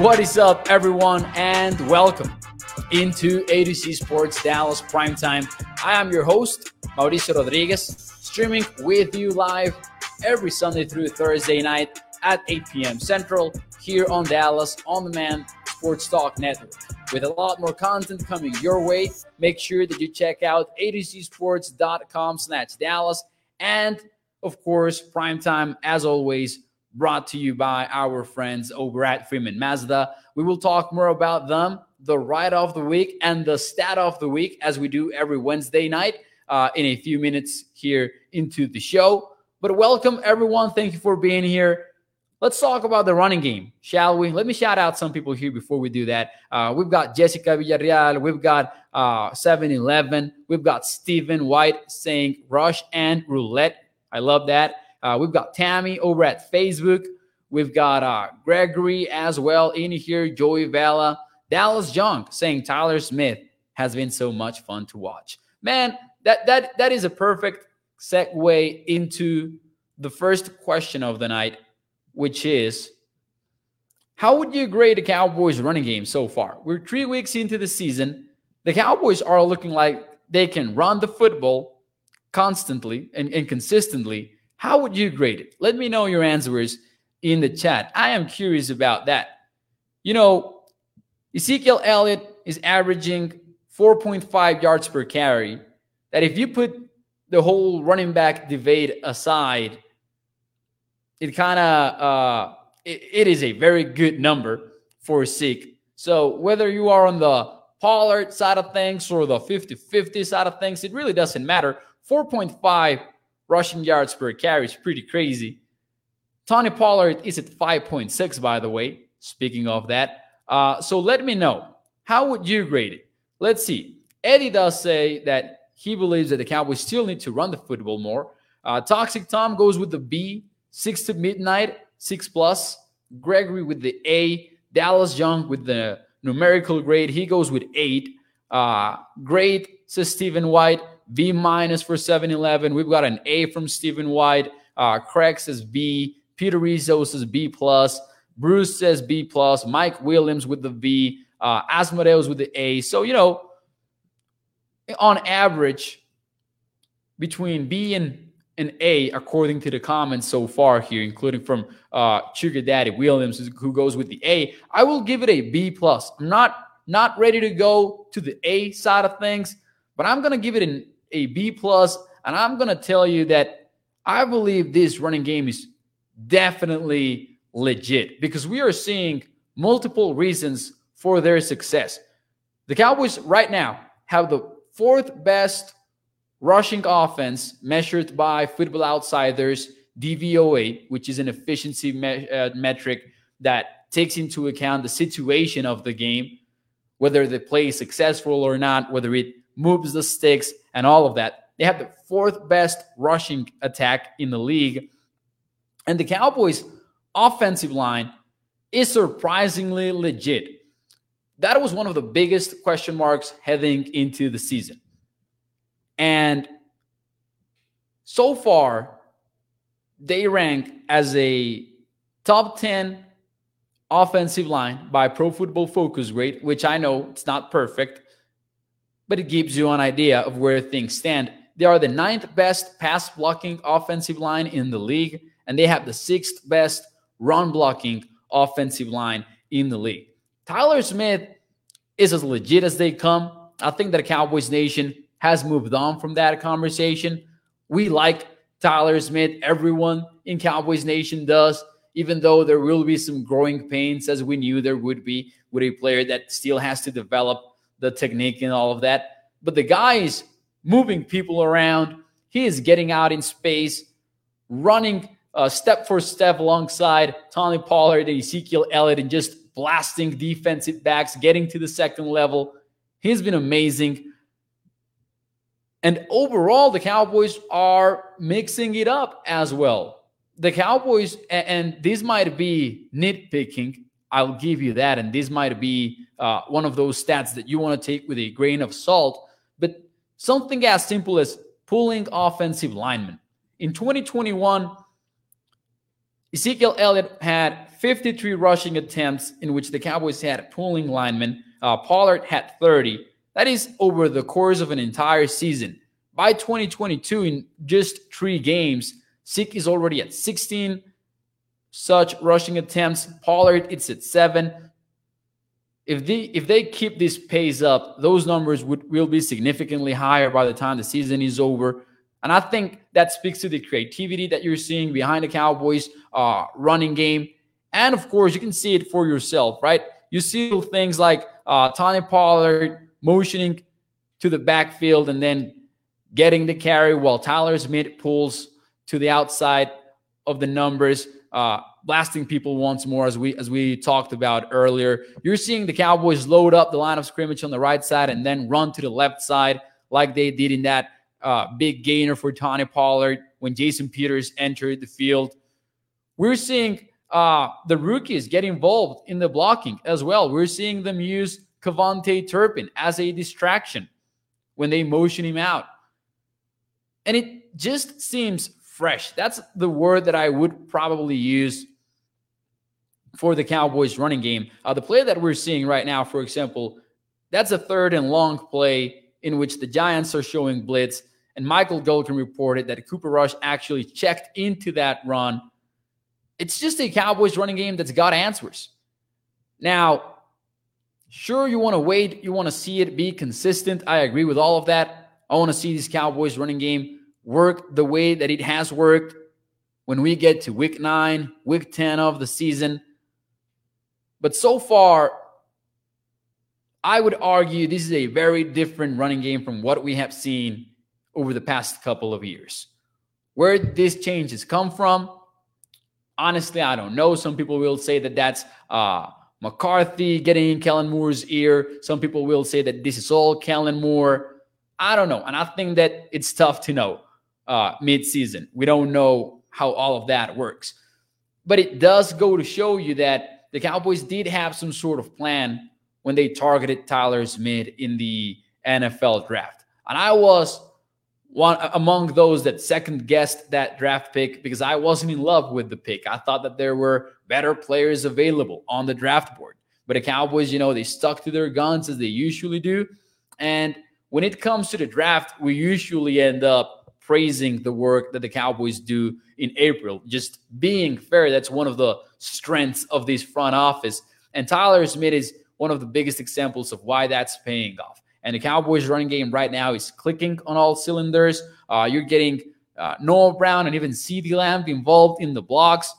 What is up, everyone, and welcome into A to Z Sports Dallas Primetime. I am your host, Mauricio Rodriguez, streaming with you live every Sunday through Thursday night at 8 p.m. Central here on Dallas On Demand Sports Talk Network. With a lot more content coming your way, make sure that you check out a to Z sports.com slash Dallas. And of course, primetime, as always, brought to you by our friends over at Freeman Mazda. We will talk more about them, the ride of the week, and the stat of the week, as we do every Wednesday night uh, in a few minutes here into the show. But welcome, everyone. Thank you for being here. Let's talk about the running game, shall we? Let me shout out some people here before we do that. Uh, we've got Jessica Villarreal, we've got uh, 7 Eleven, we've got Stephen White saying rush and roulette. I love that. Uh, we've got Tammy over at Facebook. We've got uh, Gregory as well in here, Joey Vela, Dallas Junk saying Tyler Smith has been so much fun to watch. Man, that that that is a perfect segue into the first question of the night, which is how would you grade the Cowboys running game so far? We're three weeks into the season. The Cowboys are looking like they can run the football constantly and, and consistently how would you grade it? Let me know your answers in the chat. I am curious about that. You know, Ezekiel Elliott is averaging 4.5 yards per carry. That if you put the whole running back debate aside, it kind of uh, it, it is a very good number for Zeke. So whether you are on the Pollard side of things or the 50-50 side of things, it really doesn't matter. 4.5 rushing yards per carry is pretty crazy. Tony Pollard is at 5.6, by the way. Speaking of that, uh, so let me know how would you grade it? Let's see. Eddie does say that he believes that the Cowboys still need to run the football more. Uh, Toxic Tom goes with the B, six to midnight, six plus. Gregory with the A. Dallas Young with the numerical grade. He goes with eight. Uh, great, says Stephen White. B minus for 7 Eleven. We've got an A from Stephen White. Uh, Craig says B. Peter Rizzo says B plus. Bruce says B plus. Mike Williams with the V. Uh, Asmodeus with the A. So, you know, on average, between B and an A, according to the comments so far here, including from uh, Sugar Daddy Williams, who goes with the A, I will give it a B plus. I'm not not ready to go to the A side of things, but I'm gonna give it an a B plus, and I'm going to tell you that I believe this running game is definitely legit because we are seeing multiple reasons for their success. The Cowboys right now have the fourth best rushing offense measured by Football Outsiders DVOA, which is an efficiency me- uh, metric that takes into account the situation of the game, whether the play is successful or not, whether it moves the sticks, and all of that. They have the fourth best rushing attack in the league. And the Cowboys' offensive line is surprisingly legit. That was one of the biggest question marks heading into the season. And so far, they rank as a top 10 offensive line by Pro Football Focus grade, which I know it's not perfect, but it gives you an idea of where things stand. They are the ninth best pass blocking offensive line in the league, and they have the sixth best run blocking offensive line in the league. Tyler Smith is as legit as they come. I think that Cowboys Nation has moved on from that conversation. We like Tyler Smith. Everyone in Cowboys Nation does, even though there will be some growing pains, as we knew there would be with a player that still has to develop the technique and all of that. But the guy is moving people around. He is getting out in space, running uh, step for step alongside Tony Pollard and Ezekiel Elliott, and just blasting defensive backs, getting to the second level. He's been amazing. And overall, the Cowboys are mixing it up as well. The Cowboys, and this might be nitpicking, I'll give you that. And this might be uh, one of those stats that you want to take with a grain of salt. But something as simple as pulling offensive linemen. In 2021, Ezekiel Elliott had 53 rushing attempts in which the Cowboys had pulling linemen. Uh, Pollard had 30. That is over the course of an entire season. By 2022, in just three games, Zeke is already at 16 such rushing attempts. Pollard, it's at seven. If they if they keep this pace up, those numbers would will be significantly higher by the time the season is over. And I think that speaks to the creativity that you're seeing behind the Cowboys uh, running game. And of course, you can see it for yourself, right? You see things like uh, Tony Pollard motioning to the backfield and then getting the carry while Tyler Smith pulls to the outside of the numbers, uh, blasting people once more, as we as we talked about earlier. You're seeing the Cowboys load up the line of scrimmage on the right side and then run to the left side like they did in that uh, big gainer for Tony Pollard when Jason Peters entered the field. We're seeing uh, the rookies get involved in the blocking as well. We're seeing them use KaVontae Turpin as a distraction when they motion him out. And it just seems fresh. That's the word that I would probably use for the Cowboys running game. Uh, the play that we're seeing right now, for example, that's a third and long play in which the Giants are showing blitz. And Michael Gehlken reported that Cooper Rush actually checked into that run it's just a Cowboys running game that's got answers. Now, sure, you want to wait, you want to see it be consistent. I agree with all of that. I want to see this Cowboys running game work the way that it has worked when we get to week nine, week 10 of the season. But so far, I would argue this is a very different running game from what we have seen over the past couple of years. Where these changes come from, honestly, I don't know. Some people will say that that's uh, McCarthy getting in Kellen Moore's ear. Some people will say that this is all Kellen Moore. I don't know. And I think that it's tough to know uh, mid-season. We don't know how all of that works. But it does go to show you that the Cowboys did have some sort of plan when they targeted Tyler Smith in the NFL draft. And I was one among those that second guessed that draft pick because I wasn't in love with the pick. I thought that there were better players available on the draft board. But the Cowboys, you know, they stuck to their guns as they usually do. And when it comes to the draft, we usually end up praising the work that the Cowboys do in April. Just being fair, that's one of the strengths of this front office. And Tyler Smith is one of the biggest examples of why that's paying off. And the Cowboys running game right now is clicking on all cylinders. Uh, you're getting uh, Noah Brown and even CeeDee Lamb involved in the blocks.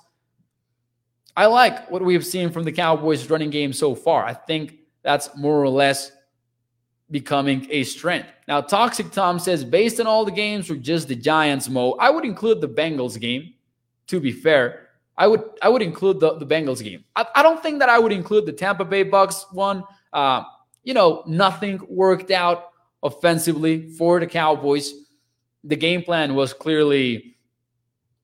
I like what we've seen from the Cowboys running game so far. I think that's more or less becoming a strength. Now, Toxic Tom says, based on all the games or just the Giants, Mo, I would include the Bengals game, to be fair. I would I would include the, the Bengals game. I, I don't think that I would include the Tampa Bay Bucks one. Uh, you know, nothing worked out offensively for the Cowboys. The game plan was clearly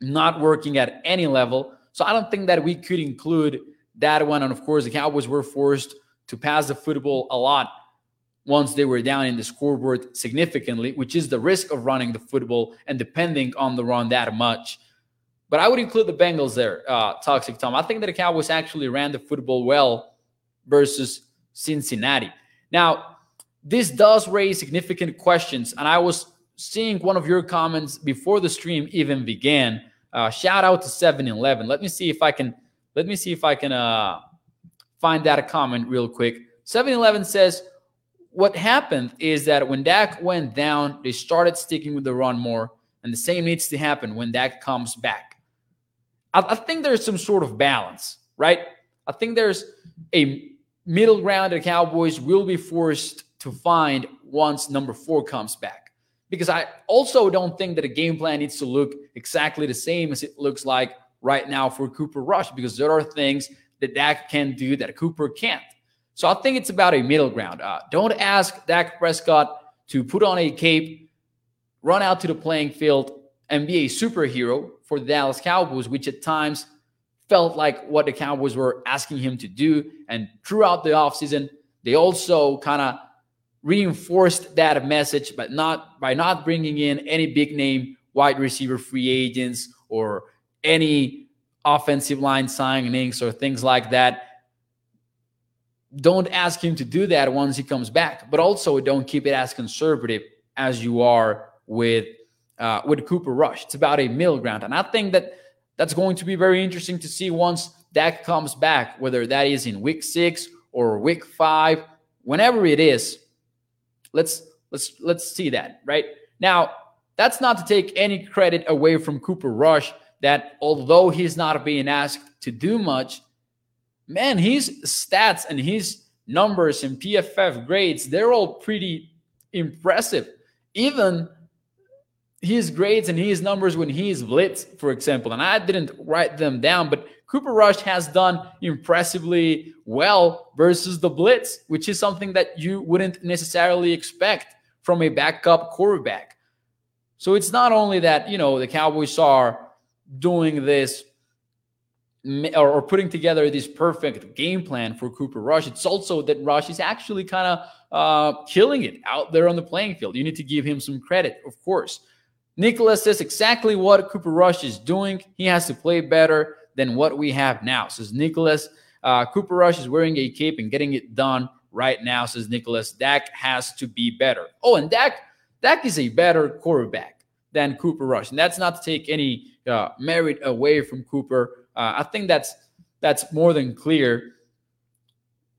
not working at any level. So I don't think that we could include that one. And of course, the Cowboys were forced to pass the football a lot once they were down in the scoreboard significantly, which is the risk of running the football and depending on the run that much. But I would include the Bengals there, uh, Toxic Tom. I think that the Cowboys actually ran the football well versus Cincinnati. Now, this does raise significant questions, and I was seeing one of your comments before the stream even began. Uh, shout out to 7-Eleven. Let me see if I can. Let me see if I can uh, find that comment real quick. 7-Eleven says what happened is that when Dak went down, they started sticking with the run more, and the same needs to happen when Dak comes back. I, I think there's some sort of balance, right? I think there's a middle ground the Cowboys will be forced to find once number four comes back. Because I also don't think that a game plan needs to look exactly the same as it looks like right now for Cooper Rush, because there are things that Dak can do that Cooper can't. So I think it's about a middle ground. Uh, don't ask Dak Prescott to put on a cape, run out to the playing field, and be a superhero for the Dallas Cowboys, which at times felt like what the Cowboys were asking him to do. And throughout the offseason, they also kind of reinforced that message, but not by not bringing in any big name wide receiver free agents or any offensive line signings or things like that. Don't ask him to do that once he comes back, but also don't keep it as conservative as you are with uh, with Cooper Rush. It's about a middle ground, and I think that that's going to be very interesting to see once Dak comes back, whether that is in week six or week five, whenever it is. Let's let's let's see that right now. That's not to take any credit away from Cooper Rush. That although he's not being asked to do much, man, his stats and his numbers and PFF grades, they're all pretty impressive. Even his grades and his numbers when he's blitzed, for example, and I didn't write them down, but Cooper Rush has done impressively well versus the blitz, which is something that you wouldn't necessarily expect from a backup quarterback. So it's not only that, you know, the Cowboys are doing this or, putting together this perfect game plan for Cooper Rush, it's also that Rush is actually kind of uh, killing it out there on the playing field. You need to give him some credit, of course. Nicholas says exactly what Cooper Rush is doing. He has to play better than what we have now, says Nicholas. Uh, Cooper Rush is wearing a cape and getting it done right now, says Nicholas. Dak has to be better. Oh, and Dak, Dak is a better quarterback than Cooper Rush, and that's not to take any uh, merit away from Cooper. Uh, I think that's that's more than clear.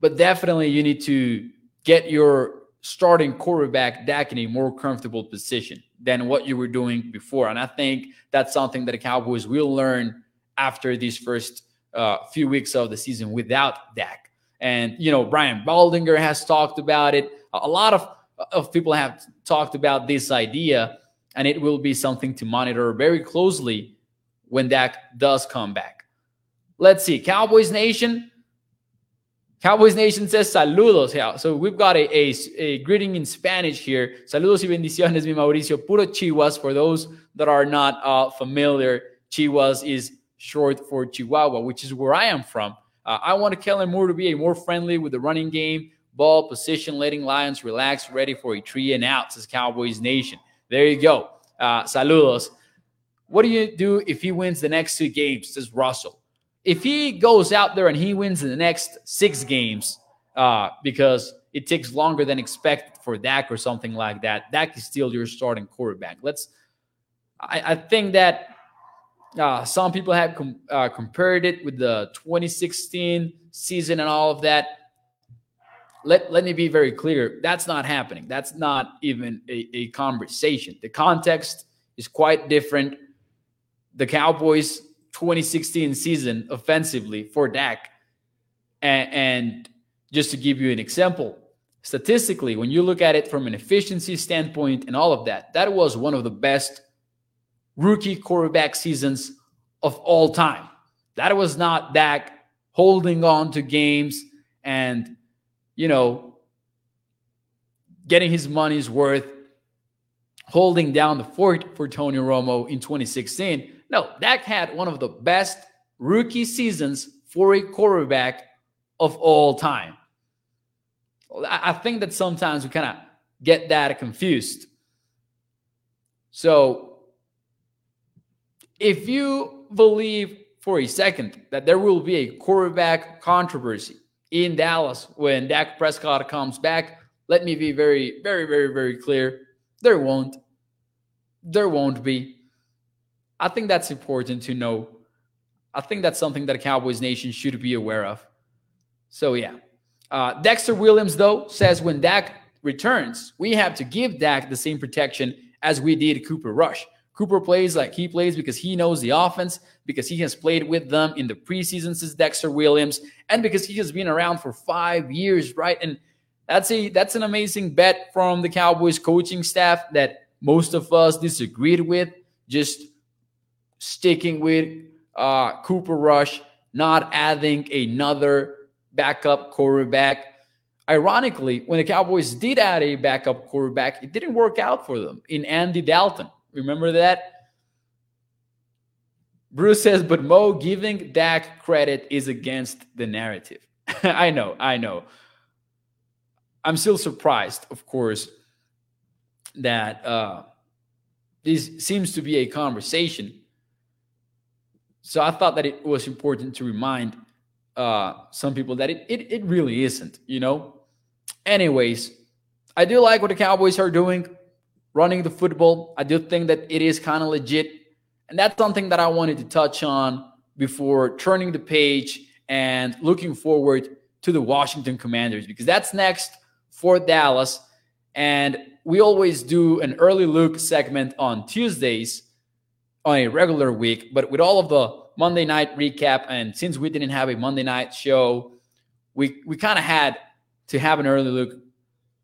But definitely, you need to get your starting quarterback Dak in a more comfortable position than what you were doing before. And I think that's something that the Cowboys will learn after these first uh, few weeks of the season without Dak. And, you know, Brian Baldinger has talked about it. A lot of, of people have talked about this idea, and it will be something to monitor very closely when Dak does come back. Let's see. Cowboys Nation, Cowboys Nation says saludos. Yeah, so we've got a, a, a, greeting in Spanish here. Saludos y bendiciones, mi Mauricio. Puro Chihuas. For those that are not uh, familiar, Chihuas is short for Chihuahua, which is where I am from. Uh, I want Kellen Moore to be a more friendly with the running game, ball position, letting Lions relax, ready for a three and out, says Cowboys Nation. There you go. Uh, saludos. What do you do if he wins the next two games, says Russell? If he goes out there and he wins in the next six games, uh, because it takes longer than expected for Dak or something like that, Dak is still your starting quarterback. Let's. I, I think that uh, some people have com- uh, compared it with the 2016 season and all of that. Let, let me be very clear. That's not happening. That's not even a, a conversation. The context is quite different. The Cowboys 2016 season offensively for Dak. And, and just to give you an example, statistically, when you look at it from an efficiency standpoint and all of that, that was one of the best rookie quarterback seasons of all time. That was not Dak holding on to games and, you know, getting his money's worth, holding down the fort for Tony Romo in 2016. No, Dak had one of the best rookie seasons for a quarterback of all time. I think that sometimes we kind of get that confused. So, if you believe for a second that there will be a quarterback controversy in Dallas when Dak Prescott comes back, let me be very, very, very, very clear. There won't. There won't be. I think that's important to know. I think that's something that Cowboys Nation should be aware of. So, yeah. Uh, Dexter Williams, though, says when Dak returns, we have to give Dak the same protection as we did Cooper Rush. Cooper plays like he plays because he knows the offense, because he has played with them in the preseason since Dexter Williams, and because he has been around for five years, right? And that's a that's an amazing bet from the Cowboys coaching staff that most of us disagreed with. Just sticking with uh, Cooper Rush, not adding another backup quarterback. Ironically, when the Cowboys did add a backup quarterback, it didn't work out for them in Andy Dalton. Remember that? Bruce says, but Mo giving Dak credit is against the narrative. I know, I know. I'm still surprised, of course, that uh, this seems to be a conversation So I thought that it was important to remind uh, some people that it, it, it really isn't, you know? Anyways, I do like what the Cowboys are doing, running the football. I do think that it is kind of legit. And that's something that I wanted to touch on before turning the page and looking forward to the Washington Commanders because that's next for Dallas. And we always do an early look segment on Tuesdays on a regular week, but with all of the Monday night recap, and since we didn't have a Monday night show, we we kind of had to have an early look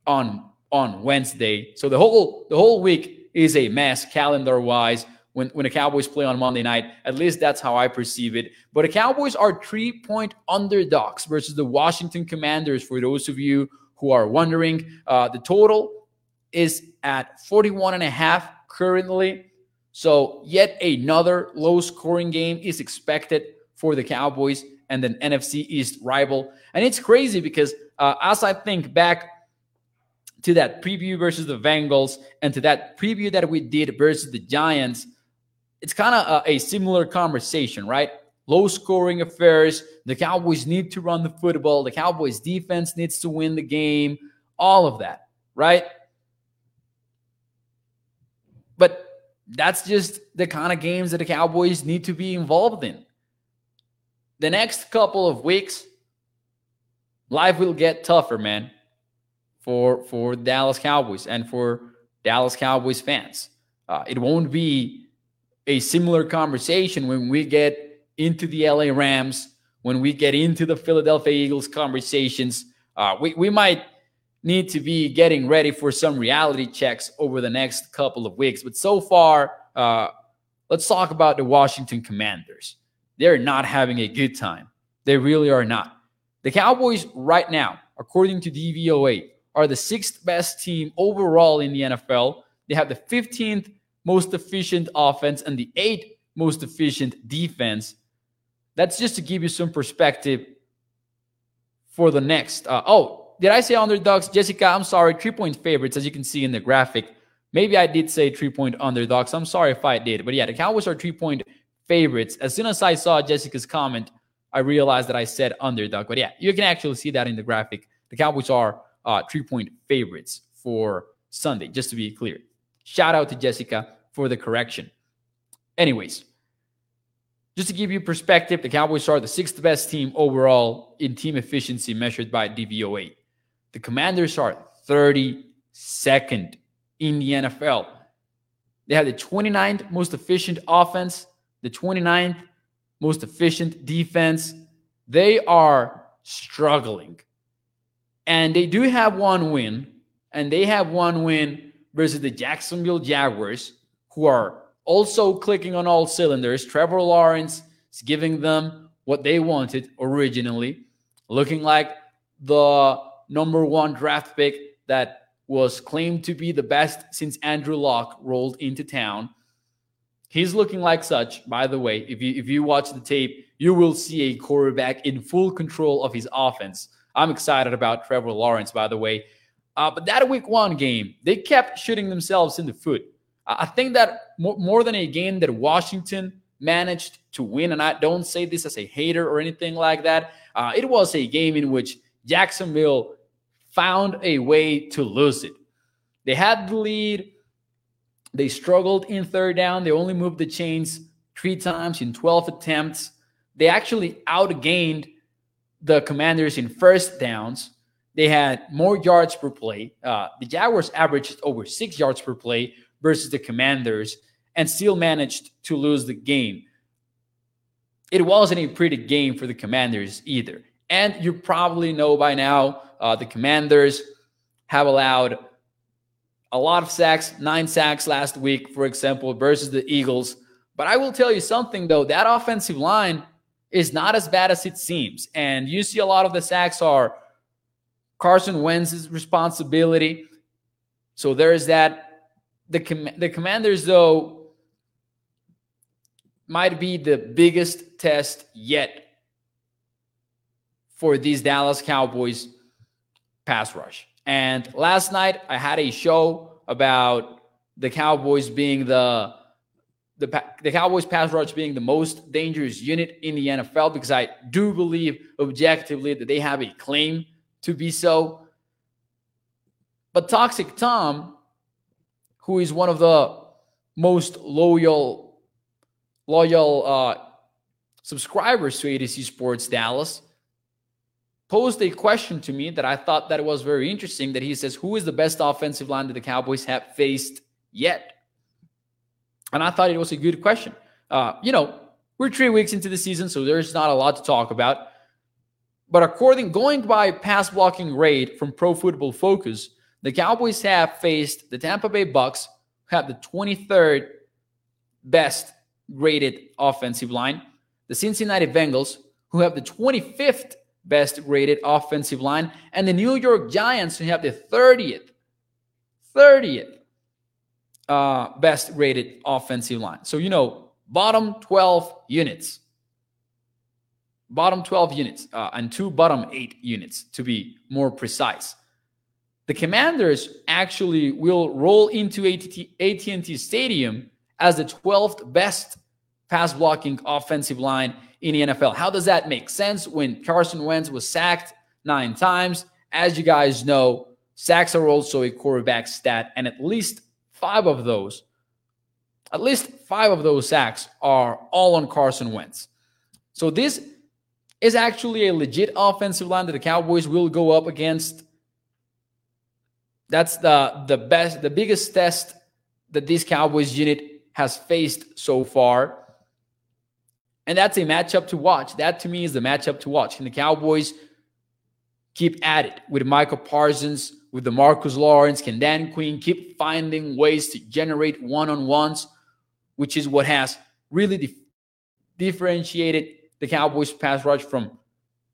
on on Wednesday. So the whole the whole week is a mess calendar wise. When, when the Cowboys play on Monday night, at least that's how I perceive it. But the Cowboys are three point underdogs versus the Washington Commanders. For those of you who are wondering, uh, the total is at 41 and a half currently. So, yet another low scoring game is expected for the Cowboys and an NFC East rival. And it's crazy because uh, as I think back to that preview versus the Bengals and to that preview that we did versus the Giants, it's kind of a, a similar conversation, right? Low scoring affairs. The Cowboys need to run the football. The Cowboys defense needs to win the game. All of that, right? But that's just the kind of games that the Cowboys need to be involved in. The next couple of weeks, life will get tougher, man, for for Dallas Cowboys and for Dallas Cowboys fans. Uh, it won't be a similar conversation when we get into the LA Rams, when we get into the Philadelphia Eagles conversations. Uh, we, we might need to be getting ready for some reality checks over the next couple of weeks. But so far, uh, let's talk about the Washington Commanders. They're not having a good time. They really are not. The Cowboys, right now, according to DVOA, are the sixth best team overall in the NFL. They have the 15th most efficient offense and the eighth most efficient defense. That's just to give you some perspective for the next. Uh, oh, did I say underdogs? Jessica, I'm sorry. Three point favorites, as you can see in the graphic. Maybe I did say three point underdogs. I'm sorry if I did. But yeah, the Cowboys are three point favorites. As soon as I saw Jessica's comment, I realized that I said underdog. But yeah, you can actually see that in the graphic. The Cowboys are uh, three point favorites for Sunday, just to be clear. Shout out to Jessica for the correction. Anyways, just to give you perspective, the Cowboys are the sixth best team overall in team efficiency measured by DVOA. The Commanders are 32nd in the NFL. They have the 29th most efficient offense, the 29th most efficient defense. They are struggling. And they do have one win, and they have one win versus the Jacksonville Jaguars, who are also clicking on all cylinders. Trevor Lawrence is giving them what they wanted originally, looking like the number one draft pick that was claimed to be the best since Andrew Luck rolled into town. He's looking like such, by the way. If you if you watch the tape, you will see a quarterback in full control of his offense. I'm excited about Trevor Lawrence, by the way. Uh, but that week one game, they kept shooting themselves in the foot. I think that more, more than a game that Washington managed to win, and I don't say this as a hater or anything like that, uh, it was a game in which Jacksonville found a way to lose it. They had the lead. They struggled in third down. They only moved the chains three times in 12 attempts. They actually outgained the commanders in first downs. They had more yards per play. Uh, the Jaguars averaged over six yards per play versus the commanders and still managed to lose the game. It wasn't a pretty game for the commanders either. And you probably know by now uh, the Commanders have allowed a lot of sacks, nine sacks last week, for example, versus the Eagles. But I will tell you something, though, that offensive line is not as bad as it seems. And you see a lot of the sacks are Carson Wentz's responsibility. So there's that. The, com- the Commanders, though, might be the biggest test yet for these Dallas Cowboys pass rush. And last night I had a show about the Cowboys being the the, the Cowboys pass rush being the most dangerous unit in the NFL because I do believe objectively that they have a claim to be so. But Toxic Tom, who is one of the most loyal loyal uh, subscribers to A to Z Sports Dallas, posed a question to me that I thought that was very interesting. That he says, "Who is the best offensive line that the Cowboys have faced yet?" And I thought it was a good question. Uh, you know, we're three weeks into the season, so there's not a lot to talk about. But according, going by pass blocking rate from Pro Football Focus, the Cowboys have faced the Tampa Bay Bucks, who have the 23rd best rated offensive line, the Cincinnati Bengals, who have the 25th best rated offensive line, and the New York Giants, who have the 30th, 30th uh, best rated offensive line. So, you know, bottom 12 units. Bottom 12 units uh, and two bottom eight units to be more precise. The Commanders actually will roll into AT&T Stadium as the 12th best pass blocking offensive line in the NFL. How does that make sense when Carson Wentz was sacked nine times? As you guys know, sacks are also a quarterback stat, and at least five of those, at least five of those sacks are all on Carson Wentz. So this is actually a legit offensive line that the Cowboys will go up against. That's the the best, the biggest test that this Cowboys unit has faced so far. And that's a matchup to watch. That to me is the matchup to watch. Can the Cowboys keep at it with Micah Parsons, with DeMarcus Lawrence? Can Dan Quinn keep finding ways to generate one on ones, which is what has really dif- differentiated the Cowboys pass rush from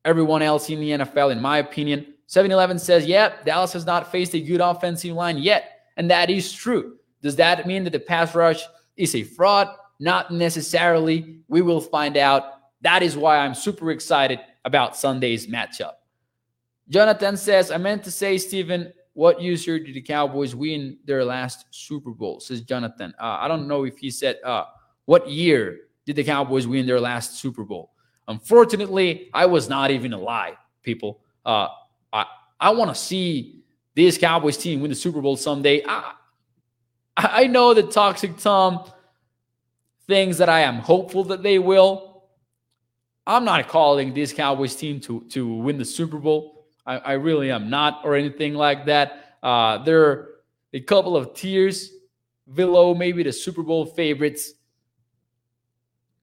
everyone else in the NFL, in my opinion? 7 Eleven says, yeah, Dallas has not faced a good offensive line yet. And that is true. Does that mean that the pass rush is a fraud? Not necessarily. We will find out. That is why I'm super excited about Sunday's matchup. Jonathan says, I meant to say, Stephen, what year did the Cowboys win their last Super Bowl? Says Jonathan. Uh, I don't know if he said, uh, what year did the Cowboys win their last Super Bowl? Unfortunately, I was not even alive, people. Uh, I, I want to see this Cowboys team win the Super Bowl someday. I, I know that Toxic Tom things that I am hopeful that they will. I'm not calling this Cowboys team to, to win the Super Bowl. I, I really am not, or anything like that. Uh, they're a couple of tiers below maybe the Super Bowl favorites.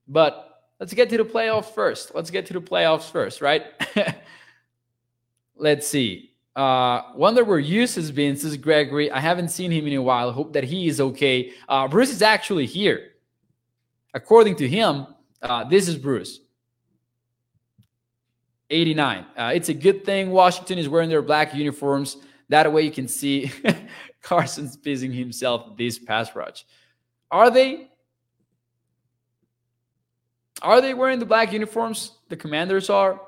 But let's get to the playoffs first. Let's get to the playoffs first, right? let's see. Uh, wonder where Hughes has been. Is Gregory. I haven't seen him in a while. Hope that he is okay. Uh, Bruce is actually here according to him, uh, this is Bruce. 89. Uh, it's a good thing Washington is wearing their black uniforms. That way you can see Carson's pissing himself this pass rush. Are they? Are they wearing the black uniforms? The commanders are.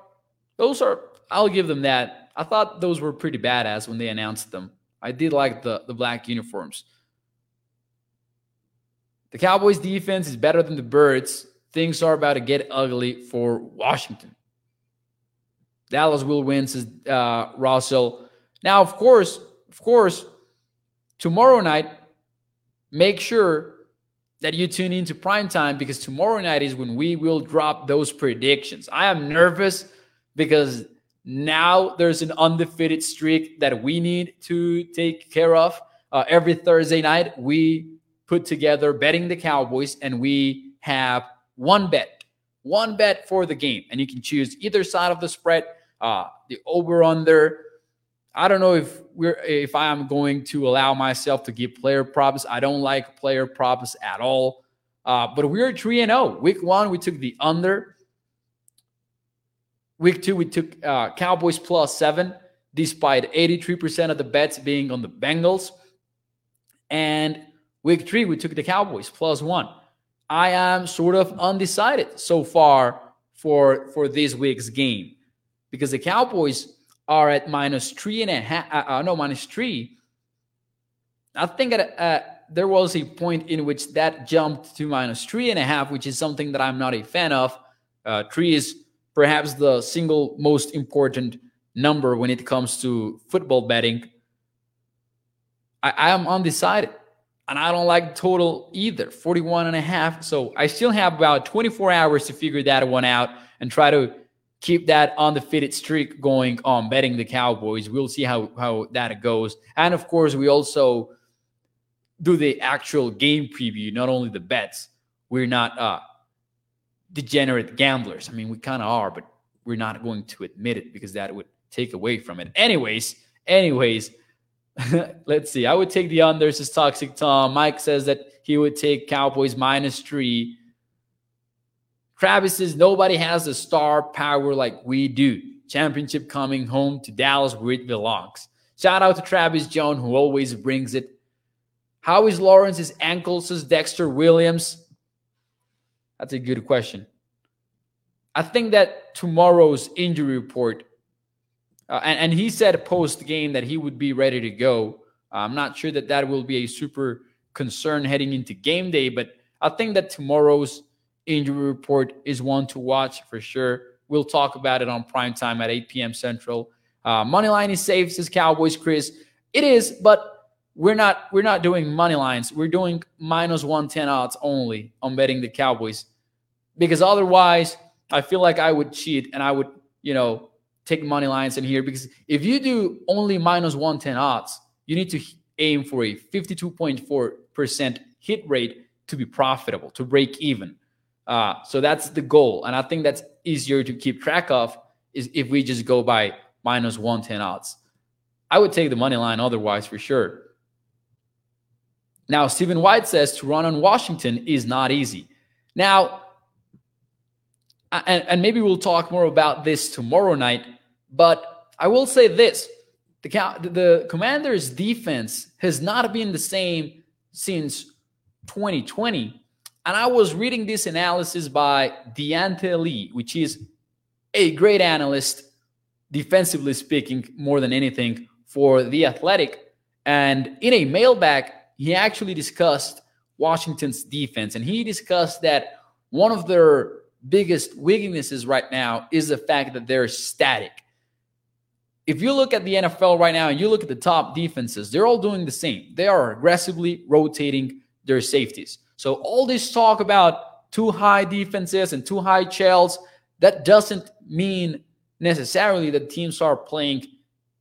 Those are, I'll give them that. I thought those were pretty badass when they announced them. I did like the, the black uniforms. The Cowboys defense is better than the Birds. Things are about to get ugly for Washington. Dallas will win, says uh, Russell. Now, of course, of course, tomorrow night, make sure that you tune into prime time because tomorrow night is when we will drop those predictions. I am nervous because now there's an undefeated streak that we need to take care of. Uh, every Thursday night, we put together betting the Cowboys, and we have one bet, one bet for the game, and you can choose either side of the spread, uh, the over under. I don't know if we're if I am going to allow myself to give player props. I don't like player props at all. Uh, but we're three and zero. Oh. Week one we took the under. Week two we took uh, Cowboys plus seven, despite eighty three percent of the bets being on the Bengals. And Week three, we took the Cowboys plus one. I am sort of undecided so far for for this week's game because the Cowboys are at minus three and a half. Uh, uh, no, minus three. I think at uh, there was a point in which that jumped to minus three and a half, which is something that I'm not a fan of. Uh, three is perhaps the single most important number when it comes to football betting. I, I am undecided and I don't like total either 41 and a half. So I still have about 24 hours to figure that one out and try to keep that undefeated streak going on betting the Cowboys. We'll see how, how that goes. And of course, we also do the actual game preview, not only the bets. We're not uh, degenerate gamblers. I mean, we kind of are, but we're not going to admit it because that would take away from it. Anyways, anyways, let's see. I would take the unders says Toxic Tom. Mike says that he would take Cowboys minus three. Travis says nobody has the star power like we do. Championship coming home to Dallas where it belongs. Shout out to Travis Jones, who always brings it. How is Lawrence's ankle, says Dexter Williams? That's a good question. I think that tomorrow's injury report, uh, and, and he said post game that he would be ready to go. I'm not sure that that will be a super concern heading into game day, but I think that tomorrow's injury report is one to watch for sure. We'll talk about it on prime time at 8 p.m. Central. Uh, money line is safe, says Cowboys Chris. It is, but we're not we're not doing money lines. We're doing minus 110 odds only on betting the Cowboys. Because otherwise, I feel like I would cheat and I would, you know, take money lines in here because if you do only minus 110 odds, you need to aim for a 52.4% hit rate to be profitable, to break even. Uh, so that's the goal. And I think that's easier to keep track of is if we just go by minus 110 odds. I would take the money line otherwise for sure. Now, Stephen White says to run on Washington is not easy. Now, and, and maybe we'll talk more about this tomorrow night, but I will say this the, the Commanders' defense has not been the same since 2020 and I was reading this analysis by Diante Lee, which is a great analyst, defensively speaking, more than anything, for The Athletic. And in a mailbag, he actually discussed Washington's defense. And he discussed that one of their biggest weaknesses right now is the fact that they're static. If you look at the NFL right now and you look at the top defenses, they're all doing the same. They are aggressively rotating their safeties. So all this talk about two high defenses and two high shells, that doesn't mean necessarily that teams are playing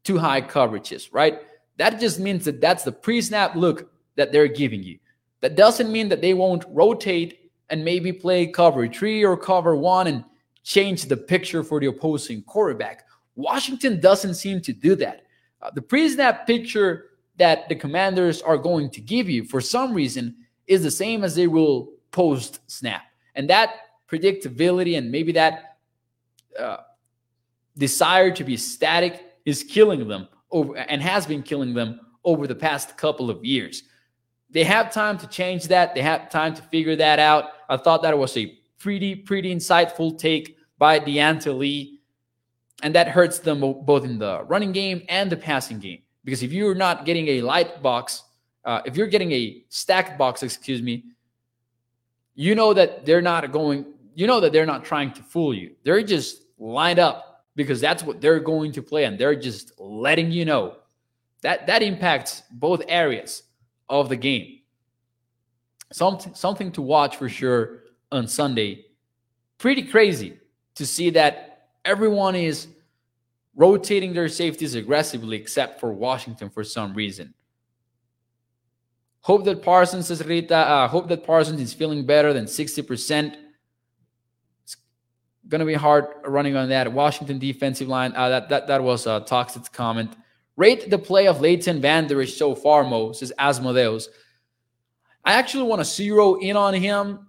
two high coverages, right? That just means that that's the pre-snap look that they're giving you. That doesn't mean that they won't rotate and maybe play cover three or cover one and change the picture for the opposing quarterback. Washington doesn't seem to do that. Uh, the pre-snap picture that the commanders are going to give you for some reason is the same as they will post snap. And that predictability and maybe that uh, desire to be static is killing them over and has been killing them over the past couple of years. They have time to change that. They have time to figure that out. I thought that was a pretty, pretty insightful take by Diante Lee. And that hurts them both in the running game and the passing game. Because if you're not getting a light box uh, if you're getting a stacked box, excuse me, you know that they're not going, you know that they're not trying to fool you. They're just lined up because that's what they're going to play, and they're just letting you know that that impacts both areas of the game. Something something to watch for sure on Sunday. Pretty crazy to see that everyone is rotating their safeties aggressively except for Washington for some reason. Hope that Parsons, says Rita, uh, hope that Parsons is feeling better than 60%. It's going to be hard running on that. Washington defensive line, uh, that, that, that was a toxic comment. Rate the play of Leighton Vander Esch so far, Mo, says Asmodeus. I actually want to zero in on him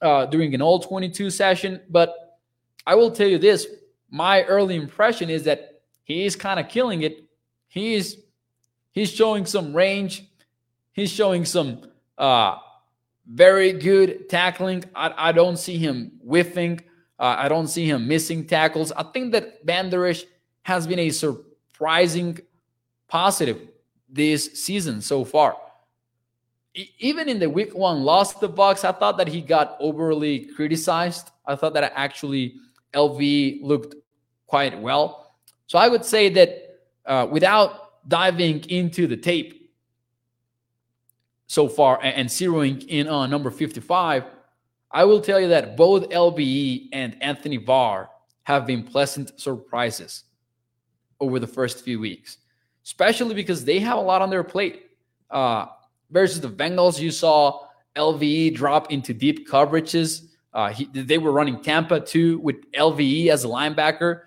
uh, during an all 22 session, but I will tell you this my early impression is that he is kind of killing it. He is he's showing some range. He's showing some uh, very good tackling. I, I don't see him whiffing. Uh, I don't see him missing tackles. I think that Vander Esch has been a surprising positive this season so far. even in the week one loss to the Bucks, I thought that he got overly criticized. I thought that actually LV looked quite well. So I would say that uh, without diving into the tape so far and, and zeroing in on number 55, I will tell you that both LVE and Anthony Barr have been pleasant surprises over the first few weeks, especially because they have a lot on their plate. Uh, versus the Bengals, you saw LVE drop into deep coverages. Uh, he, they were running Tampa 2 with LVE as a linebacker.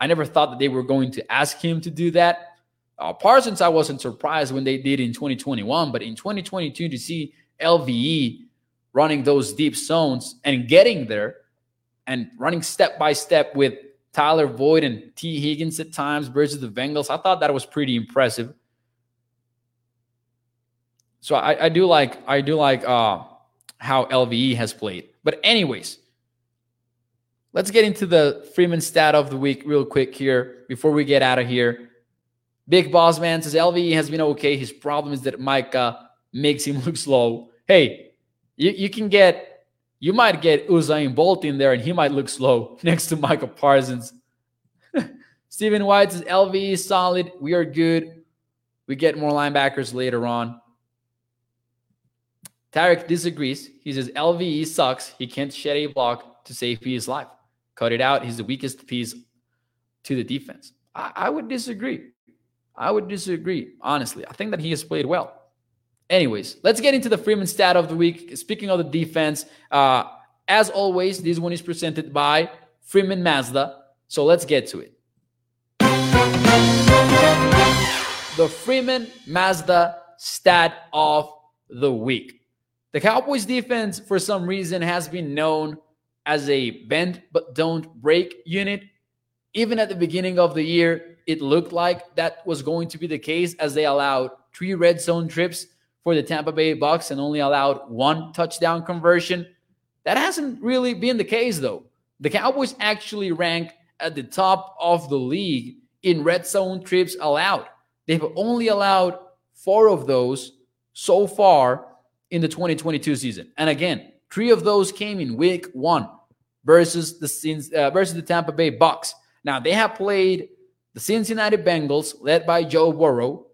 I never thought that they were going to ask him to do that. Uh, Parsons, I wasn't surprised when they did in 2021, but in 2022, to see LVE running those deep zones and getting there and running step by step with Tyler Boyd and Tee Higgins at times versus the Bengals. I thought that was pretty impressive. So I, I do like I do like uh, how LVE has played. But anyways, let's get into the Freeman stat of the week real quick here before we get out of here. Big Boss Man says LVE has been okay. His problem is that Micah makes him look slow. Hey, you, you can get you might get Usain Bolt in there and he might look slow next to Micah Parsons. Stephen White says LVE is solid. We are good. We get more linebackers later on. Tarek disagrees. He says LVE sucks. He can't shed a block to save his life. Cut it out. He's the weakest piece to the defense. I, I would disagree. I would disagree, honestly. I think that he has played well. Anyways, let's get into the Freeman stat of the week. Speaking of the defense, uh, as always, this one is presented by Freeman Mazda. So let's get to it. The Freeman Mazda stat of the week. The Cowboys defense, for some reason, has been known as a bend but don't break unit. Even at the beginning of the year, it looked like that was going to be the case as they allowed three red zone trips for the Tampa Bay Bucks and only allowed one touchdown conversion. That hasn't really been the case though. The Cowboys actually rank at the top of the league in red zone trips allowed. They've only allowed four of those so far in the 2022 season. And again, three of those came in week one versus the uh, versus the Tampa Bay Bucks. Now they have played the Cincinnati Bengals, led by Joe Burrow,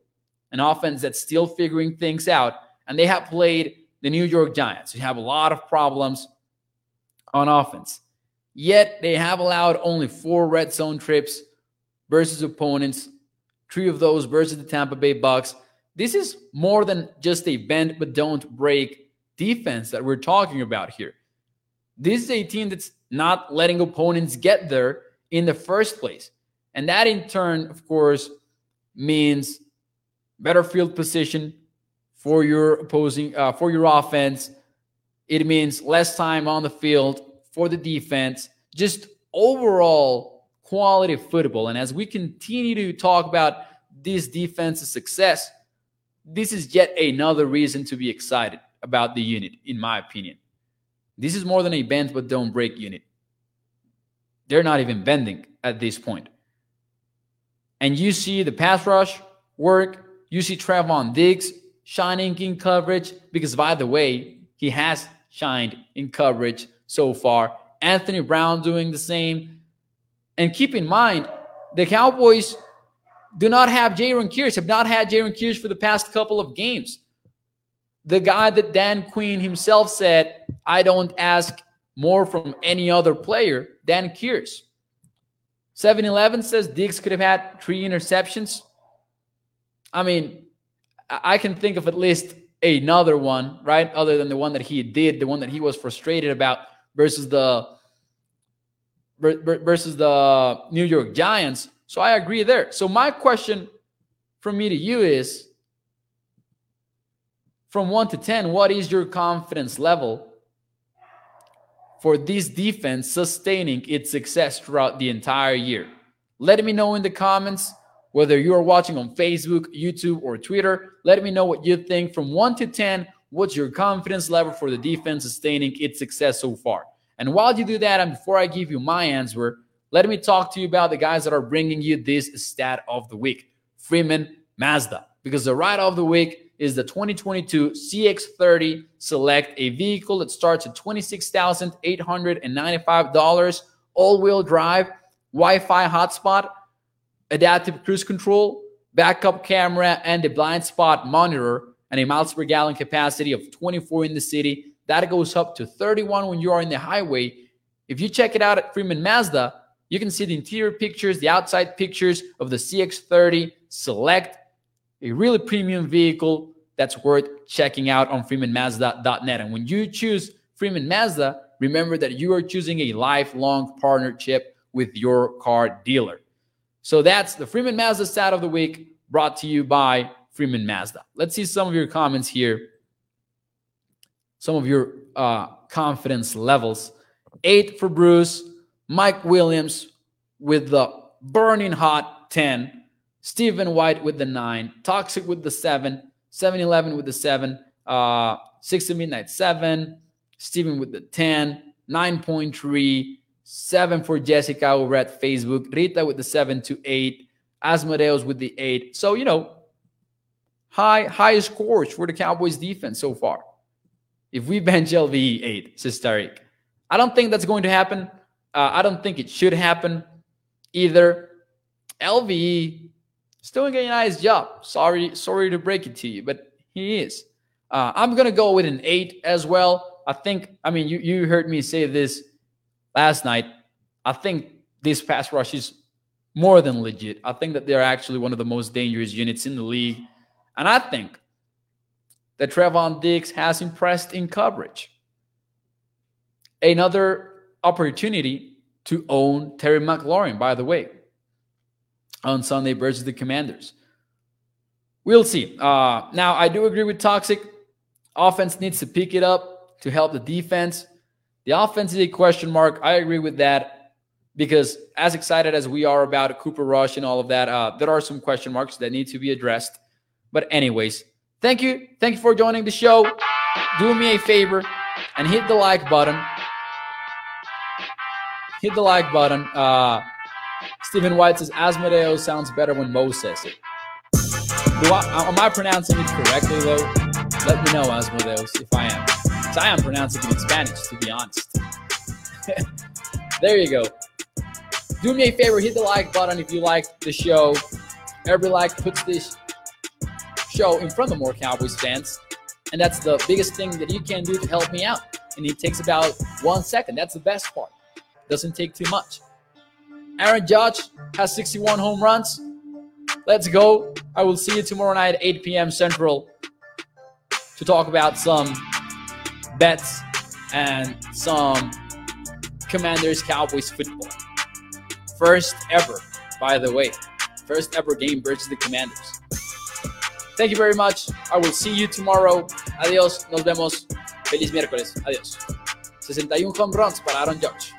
an offense that's still figuring things out. And they have played the New York Giants, who have a lot of problems on offense. Yet they have allowed only four red zone trips versus opponents, three of those versus the Tampa Bay Bucks. This is more than just a bend but don't break defense that we're talking about here. This is a team that's not letting opponents get there in the first place. And that in turn, of course, means better field position for your opposing uh, for your offense. It means less time on the field for the defense. Just overall quality football. And as we continue to talk about this defense's success, this is yet another reason to be excited about the unit, in my opinion. This is more than a bend but don't break unit. They're not even bending at this point. And you see the pass rush work, you see Trevon Diggs shining in coverage because, by the way, he has shined in coverage so far. Anthony Brown doing the same. And keep in mind, the Cowboys do not have Jayron Kearse, have not had Jayron Kearse for the past couple of games. The guy that Dan Quinn himself said, I don't ask more from any other player than Kearse. 7 Eleven says Diggs could have had three interceptions. I mean, I can think of at least another one, right? Other than the one that he did, the one that he was frustrated about versus the versus the New York Giants. So I agree there. So my question from me to you is from 1 to 10, what is your confidence level for this defense sustaining its success throughout the entire year? Let me know in the comments. Whether you are watching on Facebook, YouTube, or Twitter, let me know what you think from 1 to 10. What's your confidence level for the defense sustaining its success so far? And while you do that, and before I give you my answer, let me talk to you about the guys that are bringing you this stat of the week Freeman Mazda. Because the ride of the week is the 2022 CX30 Select, a vehicle that starts at $26,895, all wheel drive, Wi Fi hotspot, adaptive cruise control, backup camera, and a blind spot monitor, and a miles per gallon capacity of 24 in the city. That goes up to 31 when you are in the highway. If you check it out at Freeman Mazda, you can see the interior pictures, the outside pictures of the CX30 Select, a really premium vehicle that's worth checking out on freemanmazda.net. And when you choose Freeman Mazda, remember that you are choosing a lifelong partnership with your car dealer. So that's the Freeman Mazda stat of the week brought to you by Freeman Mazda. Let's see some of your comments here, some of your uh, confidence levels. Eight for Bruce, Mike Williams with the burning hot 10, Stephen White with the nine, Toxic with the seven, 7 Eleven with the seven, uh, Six to Midnight seven, Stephen with the 10, 9.3, seven for Jessica over at Facebook, Rita with the seven to eight, Asmodeus with the eight. So, you know, high, high scores for the Cowboys defense so far. If we bench LVE eight, says Tariq. I don't think that's going to happen. Uh, I don't think it should happen either. LVE still doing a nice job. Sorry, sorry to break it to you, but he is. Uh, I'm gonna go with an eight as well. I think. I mean, you you heard me say this last night. I think this pass rush is more than legit. I think that they're actually one of the most dangerous units in the league, and I think that Trevon Diggs has impressed in coverage. Another opportunity to own Terry McLaurin, by the way, on Sunday versus the Commanders. We'll see. Uh, now, I do agree with Toxic. Offense needs to pick it up to help the defense. The offense is a question mark. I agree with that because, as excited as we are about Cooper Rush and all of that, uh, there are some question marks that need to be addressed. But, anyways, thank you. Thank you for joining the show. Do me a favor and hit the like button hit the like button. Uh, Stephen White says Asmodeo sounds better when Mo says it. Do I, am I pronouncing it correctly though? Let me know, Asmodeus, if I am. Because I am pronouncing it in Spanish, to be honest. there you go. Do me a favor, hit the like button if you like the show. Every like puts this show in front of more Cowboys fans. And that's the biggest thing that you can do to help me out. And it takes about one second. That's the best part. Doesn't take too much. Aaron Judge has 61 home runs. Let's go. I will see you tomorrow night at 8 p.m. Central to talk about some bets and some Commanders Cowboys football. First ever, by the way. First ever game versus the Commanders. Thank you very much. I will see you tomorrow. Adiós. Nos vemos. Feliz miércoles. Adiós. 61 home runs para Aaron Judge.